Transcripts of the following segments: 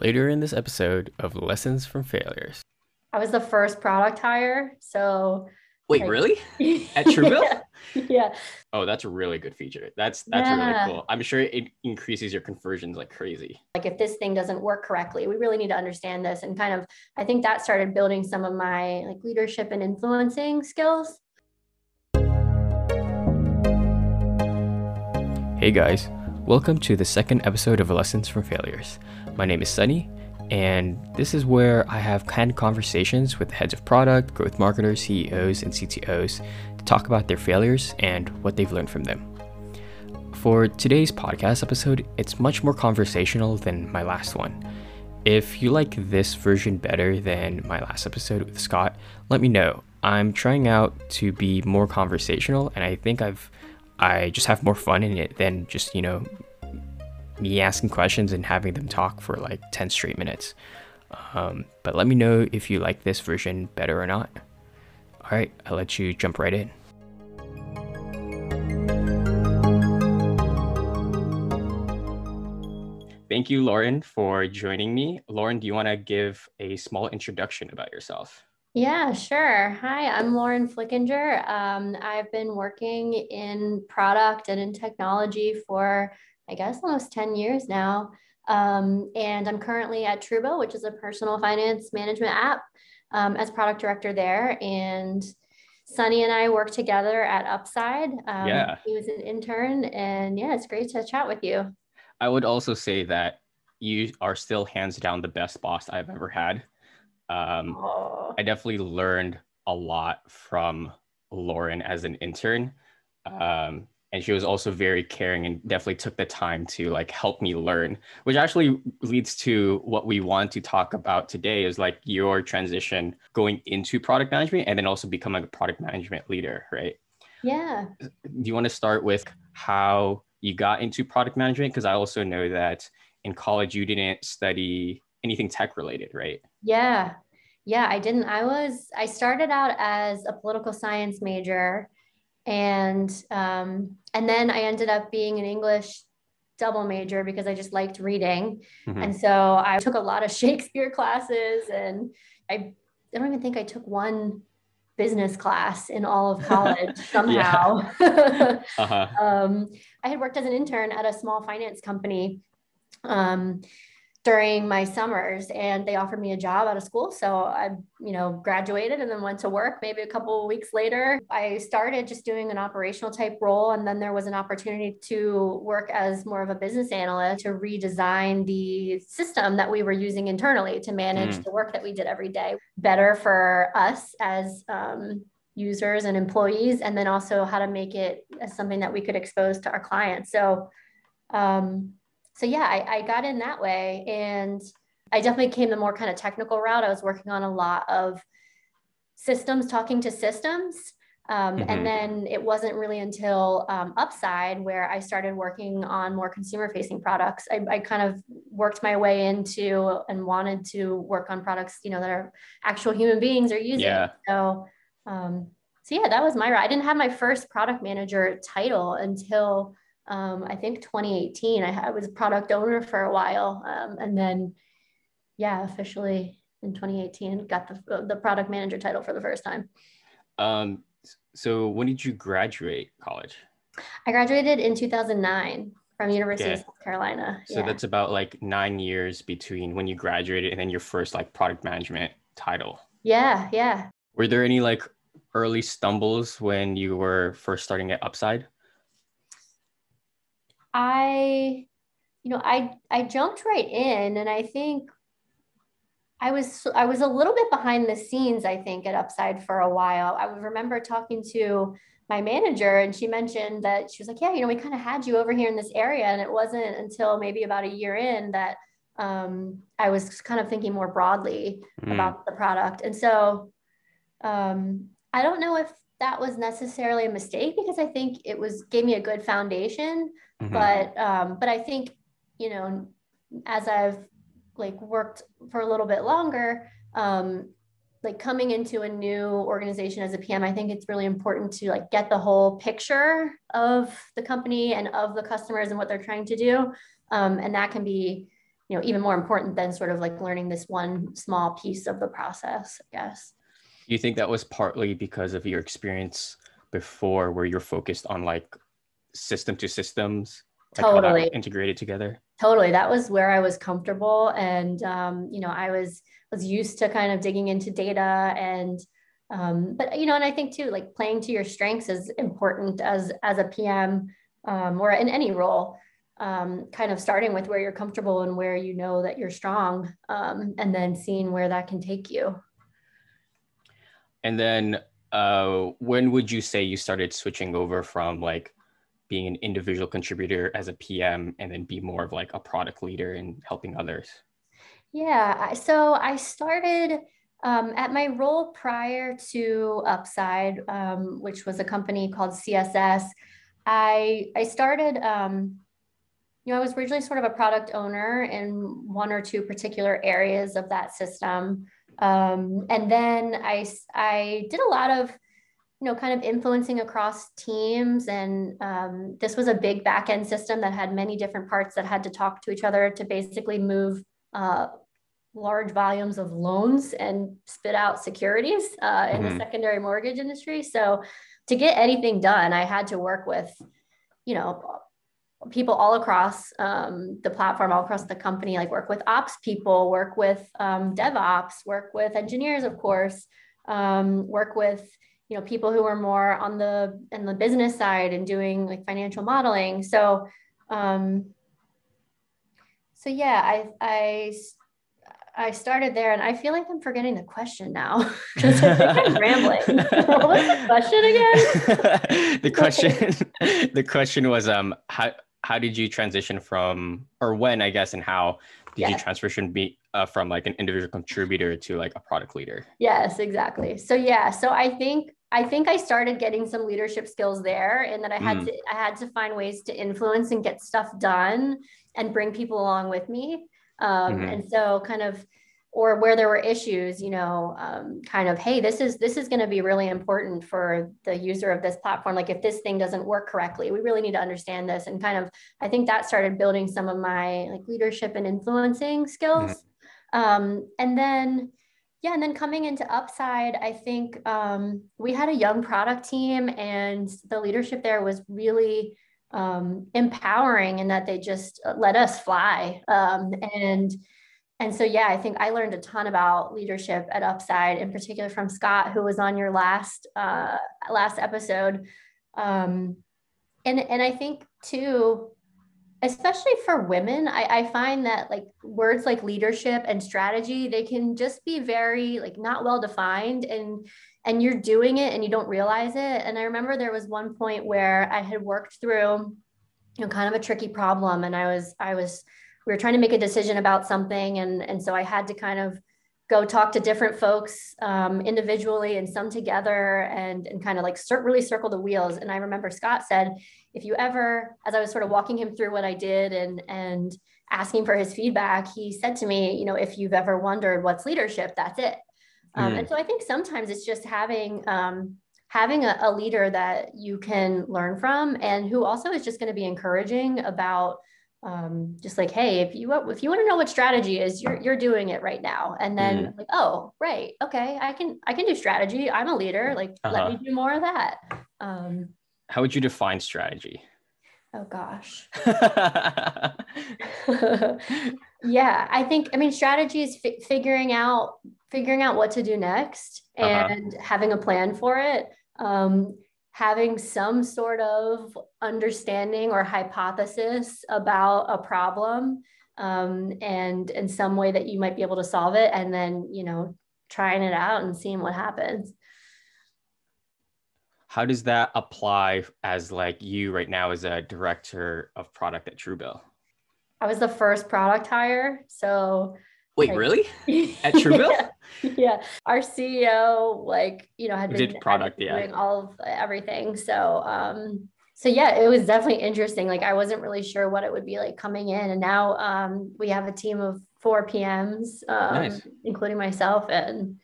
later in this episode of Lessons from Failures. I was the first product hire. So Wait, like, really? At Truebill? yeah. yeah. Oh, that's a really good feature. That's that's yeah. really cool. I'm sure it increases your conversions like crazy. Like if this thing doesn't work correctly, we really need to understand this and kind of I think that started building some of my like leadership and influencing skills. Hey guys, welcome to the second episode of Lessons from Failures. My name is Sunny, and this is where I have canned conversations with heads of product, growth marketers, CEOs, and CTOs to talk about their failures and what they've learned from them. For today's podcast episode, it's much more conversational than my last one. If you like this version better than my last episode with Scott, let me know. I'm trying out to be more conversational, and I think I've I just have more fun in it than just, you know, me asking questions and having them talk for like 10 straight minutes. Um, but let me know if you like this version better or not. All right, I'll let you jump right in. Thank you, Lauren, for joining me. Lauren, do you want to give a small introduction about yourself? Yeah, sure. Hi, I'm Lauren Flickinger. Um, I've been working in product and in technology for I guess almost 10 years now. Um, and I'm currently at Truebill, which is a personal finance management app, um, as product director there. And Sunny and I work together at Upside. Um, yeah. He was an intern. And yeah, it's great to chat with you. I would also say that you are still hands down the best boss I've ever had. Um, I definitely learned a lot from Lauren as an intern. Um, and she was also very caring and definitely took the time to like help me learn which actually leads to what we want to talk about today is like your transition going into product management and then also becoming a product management leader right? Yeah. Do you want to start with how you got into product management? Because i also know that in college you didn't study anything tech related right yeah yeah i didn't i was i started out as a political science major and um, and then I ended up being an English double major because I just liked reading, mm-hmm. and so I took a lot of Shakespeare classes, and I I don't even think I took one business class in all of college somehow. uh-huh. um, I had worked as an intern at a small finance company. Um, during my summers and they offered me a job out of school. So i you know graduated and then went to work. Maybe a couple of weeks later i started just doing an operational type role. And then there was an opportunity to work as more of a business analyst to redesign the system that we were using internally to manage mm. the work that we did every day better for us as um, users and employees and then also how to make it as something that we could expose to our clients. So um, so yeah, I, I got in that way. And I definitely came the more kind of technical route. I was working on a lot of systems, talking to systems. Um, mm-hmm. And then it wasn't really until um, Upside where I started working on more consumer facing products. I, I, kind of worked my way into and wanted to work on products, you know, that are actual human beings are using. Yeah. So, um, so yeah, that was my, I didn't have my first product manager title until um, I think 2018. I, I, was a product owner for a while. Um, and then, yeah, officially in 2018, got the, the product manager title for the first time. Um, so when did you graduate college? I graduated in 2009 from University of South Carolina. So yeah. that's about like nine years between when you graduated and then your first like product management title. Yeah, yeah. Were there any like early stumbles when you were first starting at Upside? I, you know, I I jumped right in, and I think I was I was a little bit behind the scenes. I think at Upside for a while. I remember talking to my manager, and she mentioned that she was like, "Yeah, you know, we kind of had you over here in this area," and it wasn't until maybe about a year in that um, I was kind of thinking more broadly mm. about the product, and so um, I don't know if that was necessarily a mistake because I think it was gave me a good foundation. Mm-hmm. But um, but I think you know as I've like worked for a little bit longer, um, like coming into a new organization as a PM, I think it's really important to like get the whole picture of the company and of the customers and what they're trying to do, um, and that can be you know even more important than sort of like learning this one small piece of the process i guess do you think that was partly because of your experience before where you're focused on like system to systems like totally. integrated together? Totally. That was where i was comfortable. And um, you know i was was used to kind of digging into data and um, but you know and i think too like playing to your strengths is important as as a pm um, or in any role um, kind of starting with where you're comfortable and where you know that you're strong um, and then seeing where that can take you. And then uh, when would you say you started switching over from like being an individual contributor as a PM and then be more of like a product leader and helping others? Yeah, so I started um, at my role prior to Upside, um, which was a company called CSS. I I started. Um, you know, I was originally sort of a product owner in one or two particular areas of that system. Um, and then I, I did a lot of, you know, kind of influencing across teams. And um, this was a big backend system that had many different parts that had to talk to each other to basically move uh, large volumes of loans and spit out securities uh, in mm-hmm. the secondary mortgage industry. So to get anything done, I had to work with, you know, people all across um, the platform, all across the company, like work with ops people, work with um, DevOps, work with engineers, of course, um, work with you know people who are more on the in the business side and doing like financial modeling. So um, so yeah, I I I started there, and I feel like I'm forgetting the question now because I think I'm rambling. what was the question again? the question, the question was, um, how how did you transition from, or when, I guess, and how did yeah. you transition be uh, from like an individual contributor to like a product leader? Yes, exactly. So yeah, so I think I think I started getting some leadership skills there, and that I had mm. to I had to find ways to influence and get stuff done and bring people along with me. Um, mm-hmm. And so, kind of or where there were issues you know um, kind of hey this is this is going to be really important for the user of this platform like if this thing doesn't work correctly we really need to understand this and kind of i think that started building some of my like leadership and influencing skills mm-hmm. um, and then yeah and then coming into upside i think um, we had a young product team and the leadership there was really um, empowering in that they just let us fly. Um, and and so yeah i think i learned a ton about leadership at upside in particular from scott who was on your last uh, last episode. Um, and and i think too especially for women I, I find that like words like leadership and strategy they can just be very like not well defined and and you're doing it and you don't realize it. And i remember there was one point where i had worked through you know kind of a tricky problem and i was i was we were trying to make a decision about something and and so i had to kind of go talk to different folks um, individually and some together and, and kind of like really circle the wheels and i remember scott said if you ever as i was sort of walking him through what i did and and asking for his feedback he said to me you know if you've ever wondered what's leadership that's it um, mm. and so i think sometimes it's just having um, having a, a leader that you can learn from and who also is just going to be encouraging about um, just like, hey, if you if you want to know what strategy is, you're you're doing it right now. And then mm. like, oh, right, okay, I can I can do strategy. I'm a leader. Like, uh-huh. let me do more of that. Um, How would you define strategy? Oh gosh. yeah, I think I mean strategy is fi- figuring out figuring out what to do next uh-huh. and uh-huh. having a plan for it. Um, having some sort of understanding or hypothesis about a problem um, and in some way that you might be able to solve it and then you know trying it out and seeing what happens. How does that apply as like you right now as a director of product at truebill? I was the first product hire so Wait, like, really? At Truebill? yeah, yeah. Our CEO, like, you know, had been Did product, yeah. doing all of everything. So um, so yeah, it was definitely interesting. Like I wasn't really sure what it would be like coming in. And now um, we have a team of four PMs, um, nice. including myself. And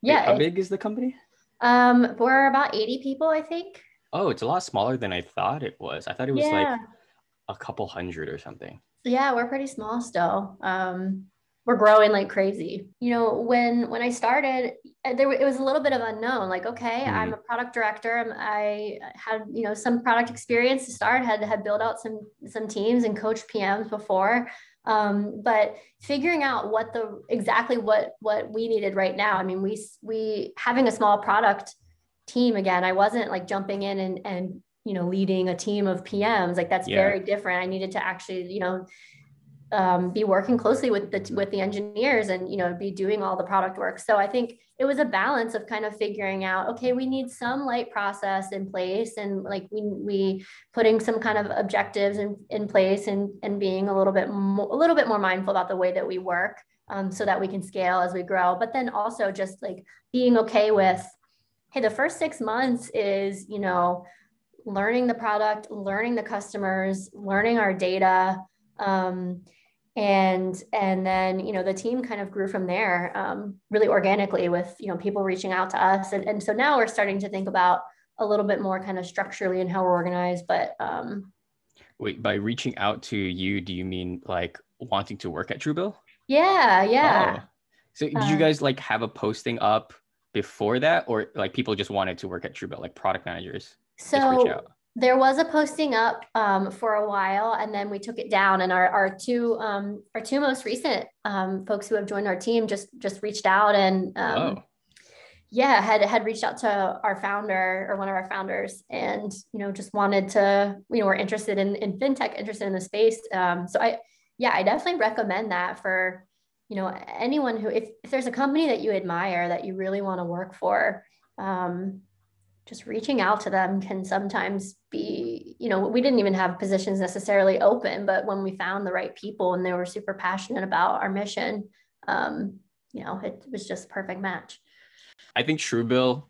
yeah. Wait, how big is the company? Um, we're about 80 people, I think. Oh, it's a lot smaller than I thought it was. I thought it was yeah. like a couple hundred or something. Yeah, we're pretty small still. Um, we're growing like crazy. You know, when when I started, uh, there it was a little bit of unknown. Like, okay, mm-hmm. I'm a product director. I had you know some product experience to start. Had had built out some some teams and coached PMs before. Um, but figuring out what the exactly what what we needed right now. I mean, we we having a small product team again. I wasn't like jumping in and and you know leading a team of PMs. Like that's yeah. very different. I needed to actually you know um, be working closely with the with the engineers and you know be doing all the product work. So i think it was a balance of kind of figuring out okay we need some light process in place and like we we putting some kind of objectives in, in place and and being a little bit more a little bit more mindful about the way that we work um, so that we can scale as we grow. But then also just like being okay with hey the first six months is you know learning the product learning the customers learning our data um, and and then you know the team kind of grew from there um, really organically with you know people reaching out to us. And, and so now we're starting to think about a little bit more kind of structurally and how we're organized but um, wait by reaching out to you do you mean like wanting to work at truebill? Yeah yeah. Oh. so did you uh, guys like have a posting up before that? Or like people just wanted to work at truebill like product managers so there was a posting up um, for a while and then we took it down and our, our two um, our two most recent um, folks who have joined our team just just reached out and um, yeah had had reached out to our founder or one of our founders and you know just wanted to you know we're interested in, in fintech interested in the space. Um, so i yeah i definitely recommend that for you know anyone who if, if there's a company that you admire that you really want to work for um, just reaching out to them can sometimes be, you know, we didn't even have positions necessarily open, but when we found the right people and they were super passionate about our mission, um, you know, it was just a perfect match. I think Truebill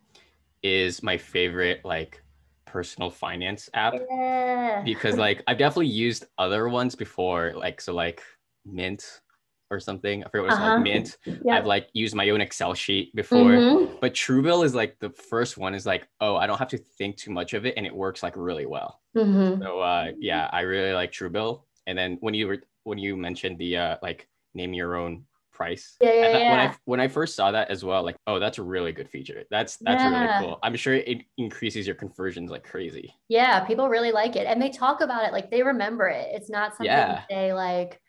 is my favorite like personal finance app yeah. because like I've definitely used other ones before, like so like Mint or something. I forget what it's uh-huh. called, Mint. I've like used my own Excel sheet before, mm-hmm. but Truebill is like the first one is like, oh, I don't have to think too much of it, and it works like really well. Mm-hmm. So uh, yeah, I really like Truebill. And then when you were when you mentioned the uh, like name your own price, yeah, yeah, yeah. when I when I first saw that as well, like, oh, that's a really good feature. That's that's yeah. really cool. I'm sure it increases your conversions like crazy. Yeah, people really like it, and they talk about it like they remember it. It's not something yeah. they like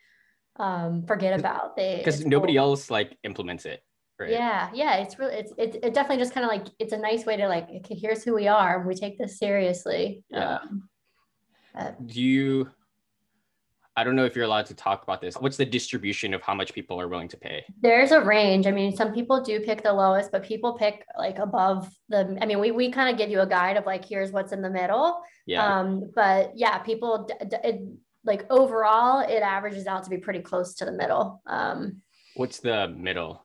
um, forget about. They because nobody cool. else like implements it. Right? Yeah, yeah, it's really it's it, it definitely just kind of like it's a nice way to like okay, here's who we are. We take this seriously. Yeah. Um, Do you? I don't know if you're allowed to talk about this. What's the distribution of how much people are willing to pay? There's a range. I mean, some people do pick the lowest, but people pick like above the. I mean, we we kind of give you a guide of like here's what's in the middle. Yeah. Um, but yeah, people. It, like overall, it averages out to be pretty close to the middle. Um, What's the middle?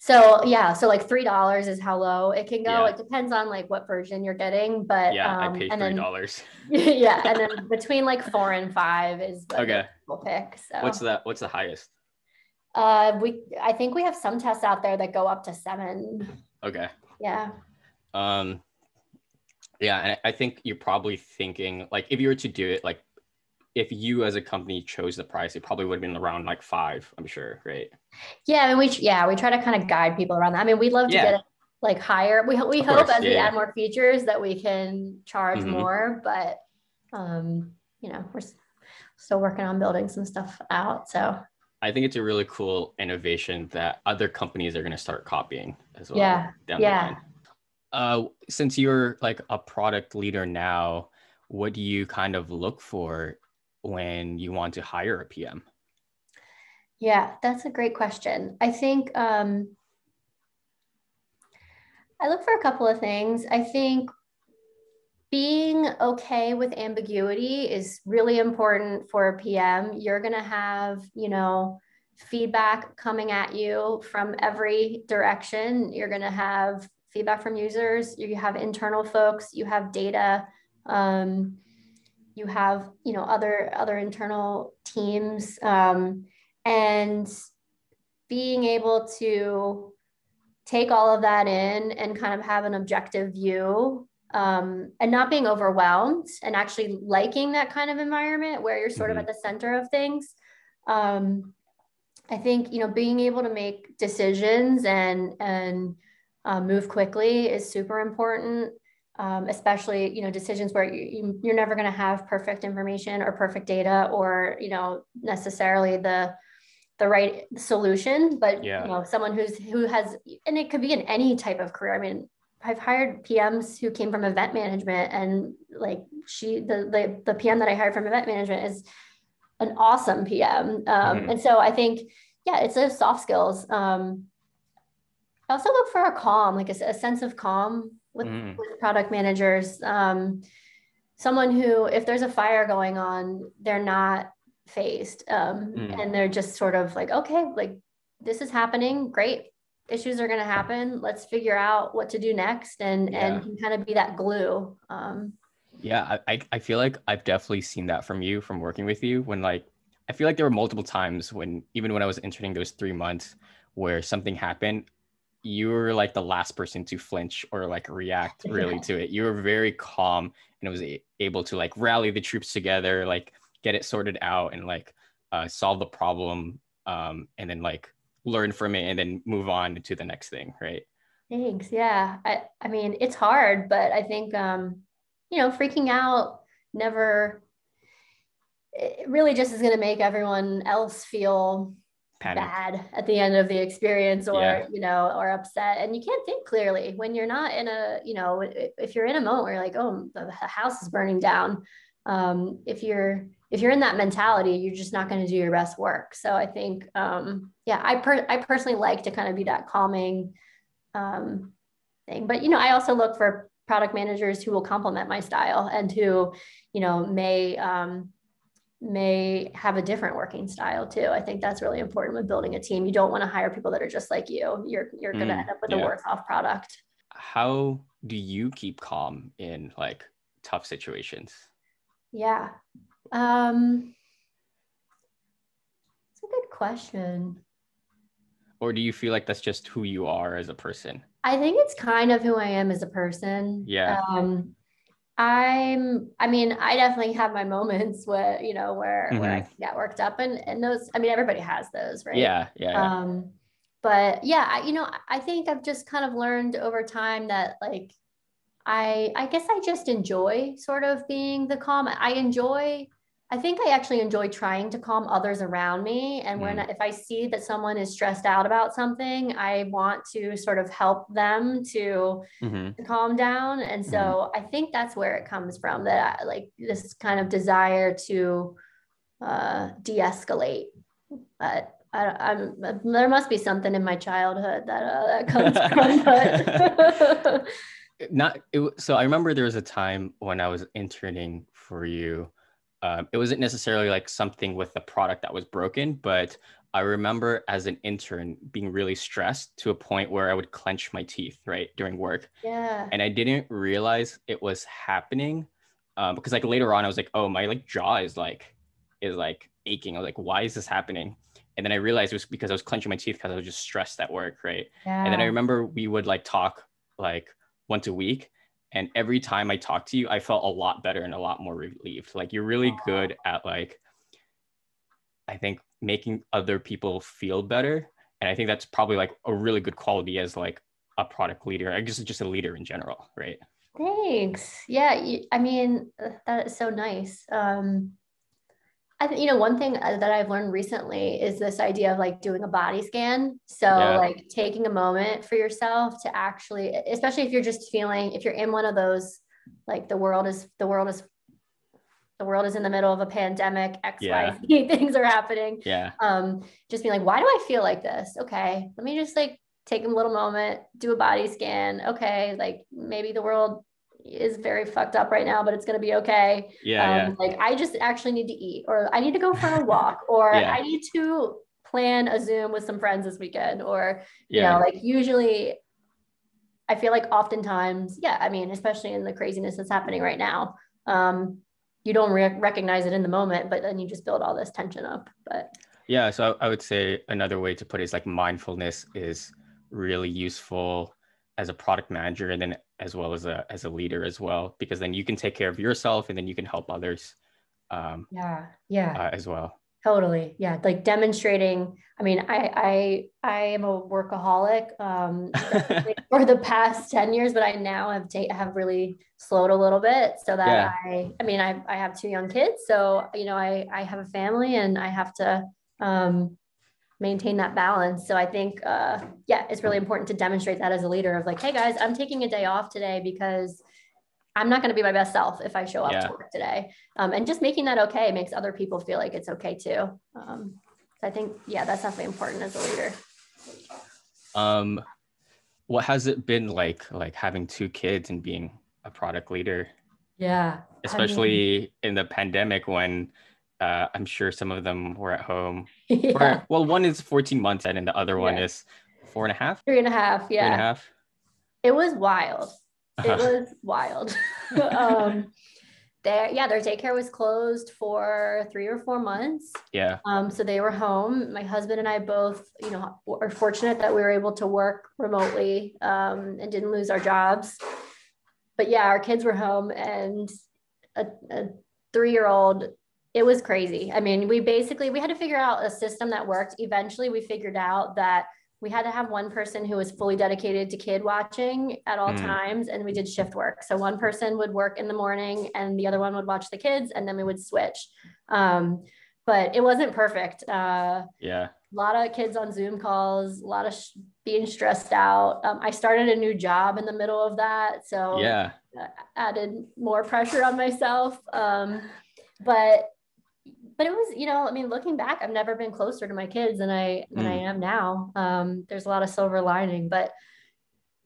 So yeah, so like three dollars is how low it can go. Yeah. It depends on like what version you're getting, but yeah, um, I paid three dollars. yeah, and then between like four and five is okay. We'll pick. So what's the what's the highest? Uh, we I think we have some tests out there that go up to seven. Okay. Yeah. Um. Yeah, and I think you're probably thinking like if you were to do it like if you as a company chose the price, it probably would have been around like five, I'm sure, right? Yeah, I mean, we yeah we try to kind of guide people around that. I mean, we'd love to yeah. get it like higher. We we of hope course, as yeah. we add more features that we can charge mm-hmm. more, but um, you know, we're still working on building some stuff out. So I think it's a really cool innovation that other companies are going to start copying as well. Yeah. yeah. Uh, since you're like a product leader now, what do you kind of look for when you want to hire a PM? Yeah, that's a great question. I think um, I look for a couple of things. I think being okay with ambiguity is really important for a PM. You're going to have, you know, feedback coming at you from every direction. You're going to have feedback from users, you have internal folks, you have data. Um, you have you know other other internal teams um, and being able to take all of that in and kind of have an objective view um, and not being overwhelmed and actually liking that kind of environment where you're sort mm-hmm. of at the center of things. Um, I think you know being able to make decisions and and uh, move quickly is super important. Um, especially you know decisions where you, you're never going to have perfect information or perfect data or you know necessarily the the right solution but yeah. you know someone who's who has and it could be in any type of career i mean I've hired PMs who came from event management and like she the the, the PM that I hired from event management is an awesome PM. Um, mm-hmm. And so I think, yeah, it's those soft skills. Um, I also look for a calm, like a, a sense of calm with, mm. with product managers. Um, someone who, if there's a fire going on, they're not fazed um, mm. and they're just sort of like, okay, like this is happening. Great issues are going to happen. Let's figure out what to do next and, yeah. and can kind of be that glue. Um, yeah, I, I feel like I've definitely seen that from you from working with you when like I feel like there were multiple times when even when I was interning those three months where something happened, you were like the last person to flinch or like react really yeah. to it. You were very calm and was able to like rally the troops together, like get it sorted out and like uh, solve the problem um, and then like learn from it and then move on to the next thing, right? Thanks. Yeah. I, I mean, it's hard, but I think um, you know, freaking out never it really just is going to make everyone else feel Panic. bad at the end of the experience or yeah. you know or upset and you can't think clearly when you're not in a you know if you're in a moment where you're like oh the house is burning down um, if you're if you're in that mentality you're just not going to do your best work so i think um, yeah i per- i personally like to kind of be that calming um, thing but you know i also look for product managers who will complement my style and who, you know, may um, may have a different working style too. I think that's really important with building a team. You don't want to hire people that are just like you. You're you're going to mm, end up with yeah. a worse off product. How do you keep calm in like tough situations? Yeah. Um It's a good question. Or do you feel like that's just who you are as a person? I think it's kind of who I am as a person. Yeah. Um, I'm, I mean, I definitely have my moments where, you know, where, mm-hmm. where I mm-hmm. get worked up and, and those, I mean, everybody has those, right? Yeah. Yeah. yeah. Um, but yeah, I, you know, I think I've just kind of learned over time that like, I, I guess I just enjoy sort of being the calm. I enjoy I think I actually enjoy trying to calm others around me. And when mm. if I see that someone is stressed out about something, I want to sort of help them to, mm-hmm. to calm down. And so mm-hmm. I think that's where it comes from that I, like this kind of desire to uh, de-escalate. But I, am there must be something in my childhood that uh, that comes from. But not it, so. I remember there was a time when I was interning for you um, it wasn't necessarily like something with the product that was broken, but I remember as an intern being really stressed to a point where I would clench my teeth, right, during work. Yeah. And I didn't realize it was happening um, because like later on I was like, oh, my like jaw is like is like aching. I was like, why is this happening? And then I realized it was because I was clenching my teeth because I was just stressed at work, right? Yeah. And then I remember we would like talk like once a week and every time i talk to you i felt a lot better and a lot more relieved. Like you're really good at like i think making other people feel better. And i think that's probably like a really good quality as like a product leader. I guess just a leader in general right? Thanks. Yeah i mean uh, that is so nice. Um I think, you know, one thing uh, that I've learned recently is this idea of like doing a body scan. So, yeah. like taking a moment for yourself to actually, especially if you're just feeling, if you're in one of those, like the world is, the world is, the world is in the middle of a pandemic, X, yeah. Y, Z things are happening. Yeah. Um, just being like, why do I feel like this? Okay. Let me just like take a little moment, do a body scan. Okay. Like maybe the world is very fucked up right now, but it's going to be okay. Yeah, um, yeah, Like I just actually need to eat, or I need to go for a walk, or yeah. I need to plan a Zoom with some friends this weekend, or you yeah. know, like usually, I feel like oftentimes, yeah. I mean, especially in the craziness that's happening right now, um, you don't re- recognize it in the moment, but then you just build all this tension up. But yeah, so I would say another way to put it is like mindfulness is really useful as a product manager and then as well as a as a leader as well because then you can take care of yourself and then you can help others um, yeah yeah uh, as well totally yeah like demonstrating i mean i i i am a workaholic um for the past 10 years but i now have ta- have really slowed a little bit so that yeah. i i mean i i have two young kids so you know i i have a family and i have to um maintain that balance so i think uh yeah it's really important to demonstrate that as a leader of like hey guys i'm taking a day off today because I'm not going to be my best self if I show up yeah. to work today. Um, and just making that okay makes other people feel like it's okay too. Um, I think, yeah, that's definitely important as a leader. Um, what has it been like, like having two kids and being a product leader? Yeah. Especially I mean, in the pandemic when uh, I'm sure some of them were at home. yeah. For, well, one is 14 months and the other one yeah. is four and a half. Three and a half. Yeah. Three and a half. It was wild it was wild. um, their yeah, their daycare was closed for three or four months. Yeah. Um, so they were home. My husband and I both, you know, are fortunate that we were able to work remotely um, and didn't lose our jobs. But yeah, our kids were home, and a, a three-year-old it was crazy. I mean, we basically we had to figure out a system that worked. Eventually, we figured out that we had to have one person who was fully dedicated to kid watching at all mm. times and we did shift work. So one person would work in the morning and the other one would watch the kids and then we would switch. Um, but it wasn't perfect. Uh, yeah. a lot of kids on zoom calls a lot of sh- being stressed out. Um, i started a new job in the middle of that so yeah. added more pressure on myself. Um, but but it was, you know, I mean, looking back, I've never been closer to my kids than I than mm. I am now. Um, there's a lot of silver lining, but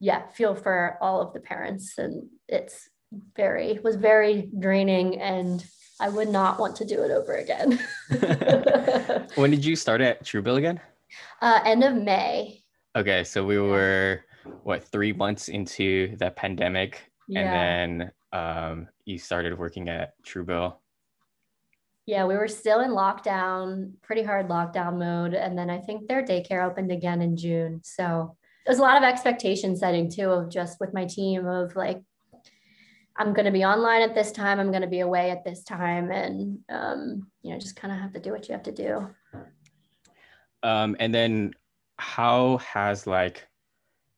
yeah, feel for all of the parents, and it's very was very draining, and I would not want to do it over again. when did you start at Truebill again? Uh, end of May. Okay, so we were what three months into the pandemic, yeah. and then um, you started working at Truebill yeah, we were still in lockdown, pretty hard lockdown mode. And then I think their daycare opened again in June. So there's a lot of expectation setting too of just with my team of like, I'm going to be online at this time. I'm going to be away at this time. And, um, you know, just kind of have to do what you have to do. Um, and then how has like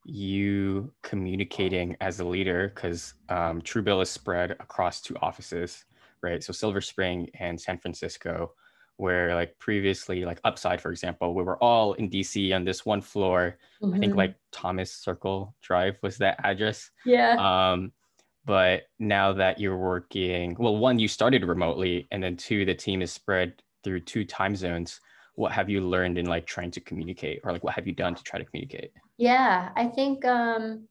you communicating as a leader? Because um, Truebill is spread across two offices right? So Silver Spring and San Francisco, where like previously, like Upside, for example, we were all in DC on this one floor. Mm-hmm. I think mm-hmm. like Thomas Circle Drive was that address. Yeah. Um, but now that you're working, well, one, you started remotely, and then two, the team is spread through two time zones. What have you learned in like trying to communicate, or like what have you done to try to communicate? Yeah, I think um,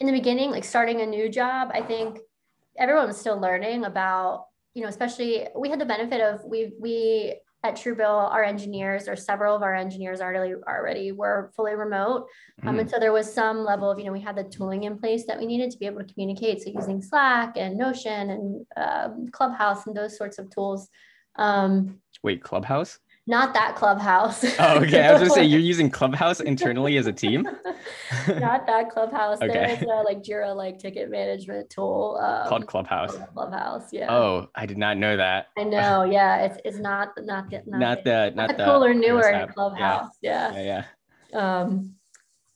in the beginning, like starting a new job, I think everyone was still learning about you know, especially we had the benefit of we we at Truebill, our engineers or several of our engineers already already were fully remote. Um, mm. and so there was some level of, you know, we had the tooling in place that we needed to be able to communicate. So using Slack and Notion and um, Clubhouse and those sorts of tools. Um, Wait, Clubhouse? Not that clubhouse. Oh, okay. I was gonna say you're using Clubhouse internally as a team. not that Clubhouse. Okay. There is a like Jira like ticket management tool um, called Clubhouse. Clubhouse, yeah. Oh, I did not know that. I know. Yeah, it's it's not not the not, not the not, the cooler newer Clubhouse. Yeah. yeah. Yeah. Yeah. Um,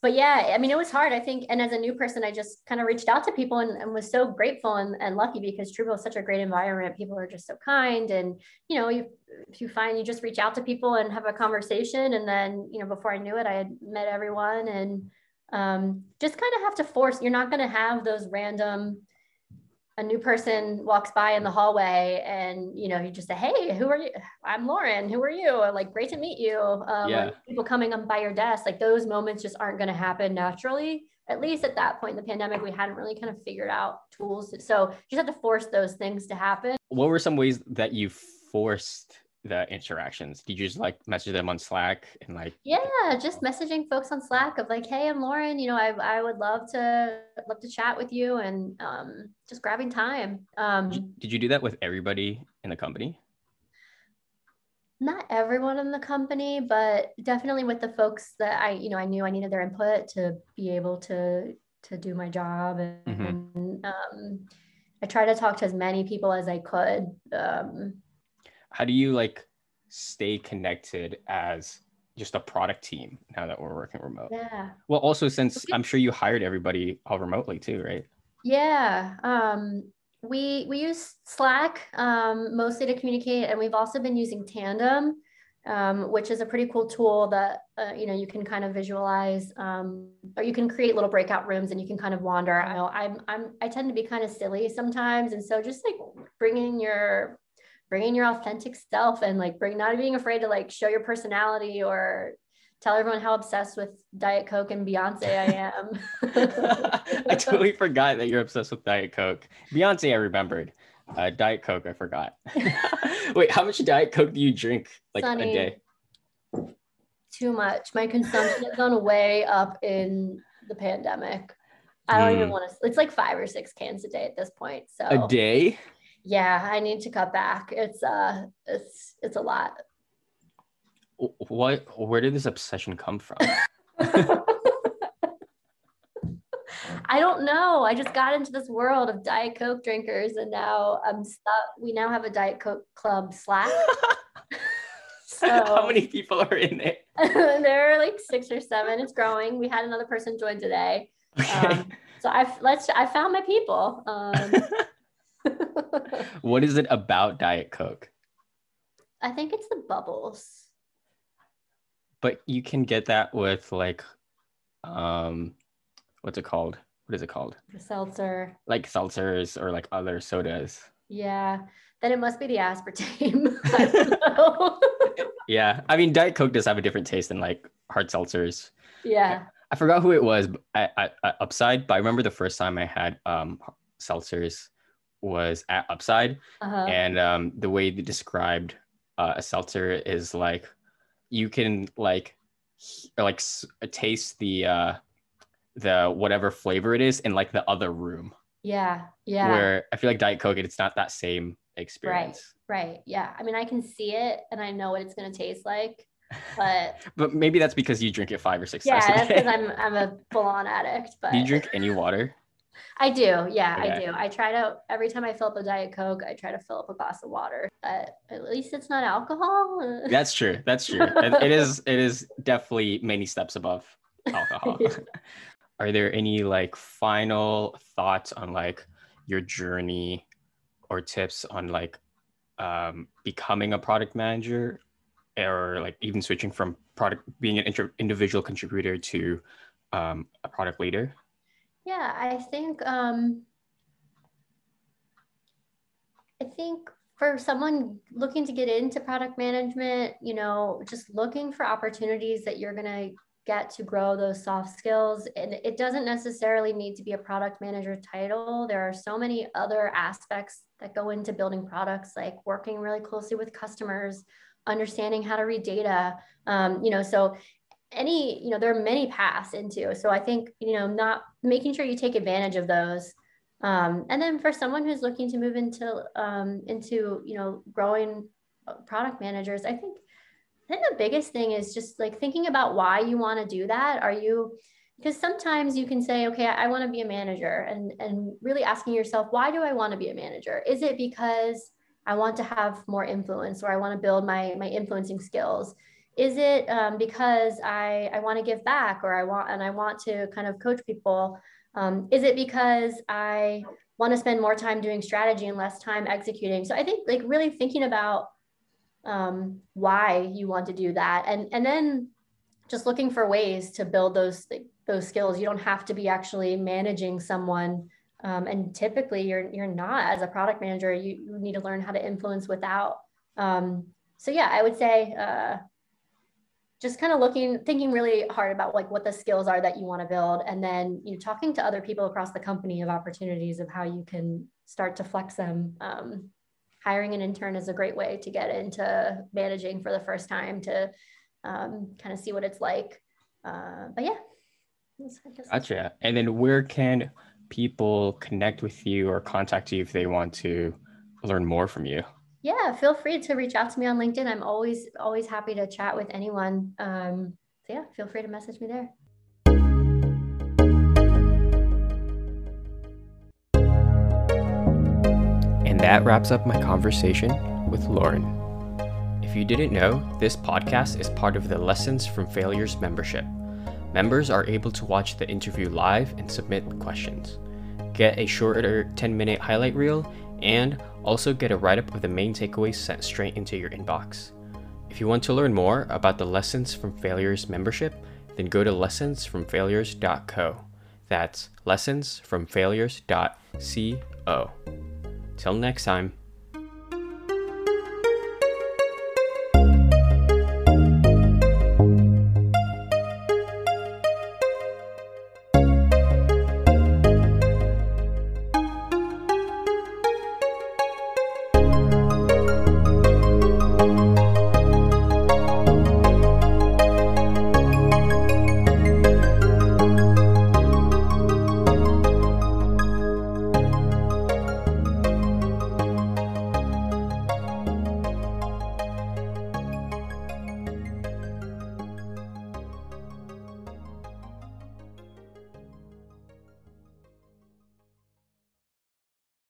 but yeah, I mean, it was hard, I think. And as a new person, I just kind of reached out to people and, and was so grateful and, and lucky because Truebill is such a great environment. People are just so kind. And, you know, you, if you find you just reach out to people and have a conversation. And then, you know, before I knew it, I had met everyone and um, just kind of have to force, you're not going to have those random a new person walks by in the hallway and you know you just say hey who are you? I'm lauren. Who are you? Like great to meet you. Um, yeah. people coming up by your desk like those moments just aren't going to happen naturally at least at that point in the pandemic we hadn't really kind of figured out tools so you just have to force those things to happen. What were some ways that you forced the interactions? Did you just like message them on Slack and like Yeah, just messaging folks on Slack of like, hey, I'm Lauren, you know, I, I would love to love to chat with you and um, just grabbing time. Um, did, you, did you do that with everybody in the company? Not everyone in the company, but definitely with the folks that I, you know, I knew I needed their input to be able to to do my job and mm-hmm. um, I try to talk to as many people as I could. Um, How do you like stay connected as just a product team now that we're working remote? Yeah. Well, also since I'm sure you hired everybody all remotely too, right? Yeah. Um, we we use Slack um, mostly to communicate, and we've also been using Tandem um, which is a pretty cool tool that uh, you know you can kind of visualize, um, or you can create little breakout rooms and you can kind of wander. I know I'm I'm I tend to be kind of silly sometimes, and so just like bringing your bringing your authentic self and like bring not being afraid to like show your personality or tell everyone how obsessed with Diet Coke and Beyonce I am. I totally forgot that you're obsessed with Diet Coke. Beyonce, I remembered. Uh, Diet Coke, I forgot. Wait, how much Diet Coke do you drink like Sunny, a day? Too much. My consumption has gone way up in the pandemic. I don't mm. even hmm. want to. It's like five or six cans a day at this point. So a day. Yeah, I need to cut back. It's uh, it's it's a lot. What? Where did this obsession come from? I don't know. I just got into this world of Diet Coke drinkers, and now I'm stuck. We now have a Diet Coke club Slack. so how many people are in it? there are like six or seven. It's growing. We had another person join today. Okay. Um, so I've let's I found my people. Um, what is it about Diet Coke? I think it's the bubbles. But you can get that with like um what's it called? What is it called? The seltzer. Like seltzers or like other sodas. Yeah. Then it must be the aspartame. I yeah. I mean, Diet Coke does have a different taste than like hard seltzers. Yeah. I forgot who it was at, at, at Upside, but I remember the first time I had um, seltzers was at Upside. Uh-huh. And um, the way they described uh, a seltzer is like you can like like taste the uh, the whatever flavor it is in like the other room. Yeah. Yeah. Where I feel like Diet Coke, it's not that same experience. Right. Right. Yeah. I mean, I can see it and I know what it's going to taste like, but. but maybe that's because you drink it five or six times. Yeah. That's because I'm, I'm a full on addict. But. Do you drink any water? I do. Yeah, okay. I do. I try to, every time I fill up a Diet Coke, I try to fill up a glass of water. But at least it's not alcohol. That's true. That's true. it is, it is definitely many steps above alcohol are there any like final thoughts on like your journey or tips on like um, becoming a product manager or like even switching from product being an inter- individual contributor to um, a product leader yeah i think um, i think for someone looking to get into product management you know just looking for opportunities that you're to get to grow those soft skills. And it doesn't necessarily need to be a product manager title. There are so many other aspects that go into building products, like working really closely with customers, understanding how to read data. Um, you know, so any, you know, there are many paths into. So I think, you know, not making sure you take advantage of those. Um, and then for someone who's looking to move into um, into you know growing product managers, I think I think the biggest thing is just like thinking about why you want to do that. Are you because sometimes you can say, okay, I want to be a manager and and really asking yourself, why do I want to be a manager? Is it because I want to have more influence or I want to build my my influencing skills? Is it um, because I I want to give back or I want and I want to kind of coach people? Um, is it because I want to spend more time doing strategy and less time executing? So I think like really thinking about um, why you want to do that and and then just looking for ways to build those those skills you don't have to be actually managing someone um, and typically you're you're not as a product manager you, you need to learn how to influence without um, so yeah i would say uh, just kind of looking thinking really hard about like what the skills are that you want to build and then you know talking to other people across the company of opportunities of how you can start to flex them um, hiring an intern is a great way to get into managing for the first time to um, kind of see what it's like. Uh, but yeah. Gotcha. And then where can people connect with you or contact you if they want to learn more from you? Yeah, feel free to reach out to me on LinkedIn. I'm always, always happy to chat with anyone. Um, so, yeah, feel free to message me there. And that wraps up my conversation with Lauren. If you didn't know, this podcast is part of the Lessons from Failures membership. Members are able to watch the interview live and submit questions, get a shorter 10 minute highlight reel, and also get a write up of the main takeaways sent straight into your inbox. If you want to learn more about the Lessons from Failures membership, then go to lessonsfromfailures.co. That's lessonsfromfailures.co. Till next time.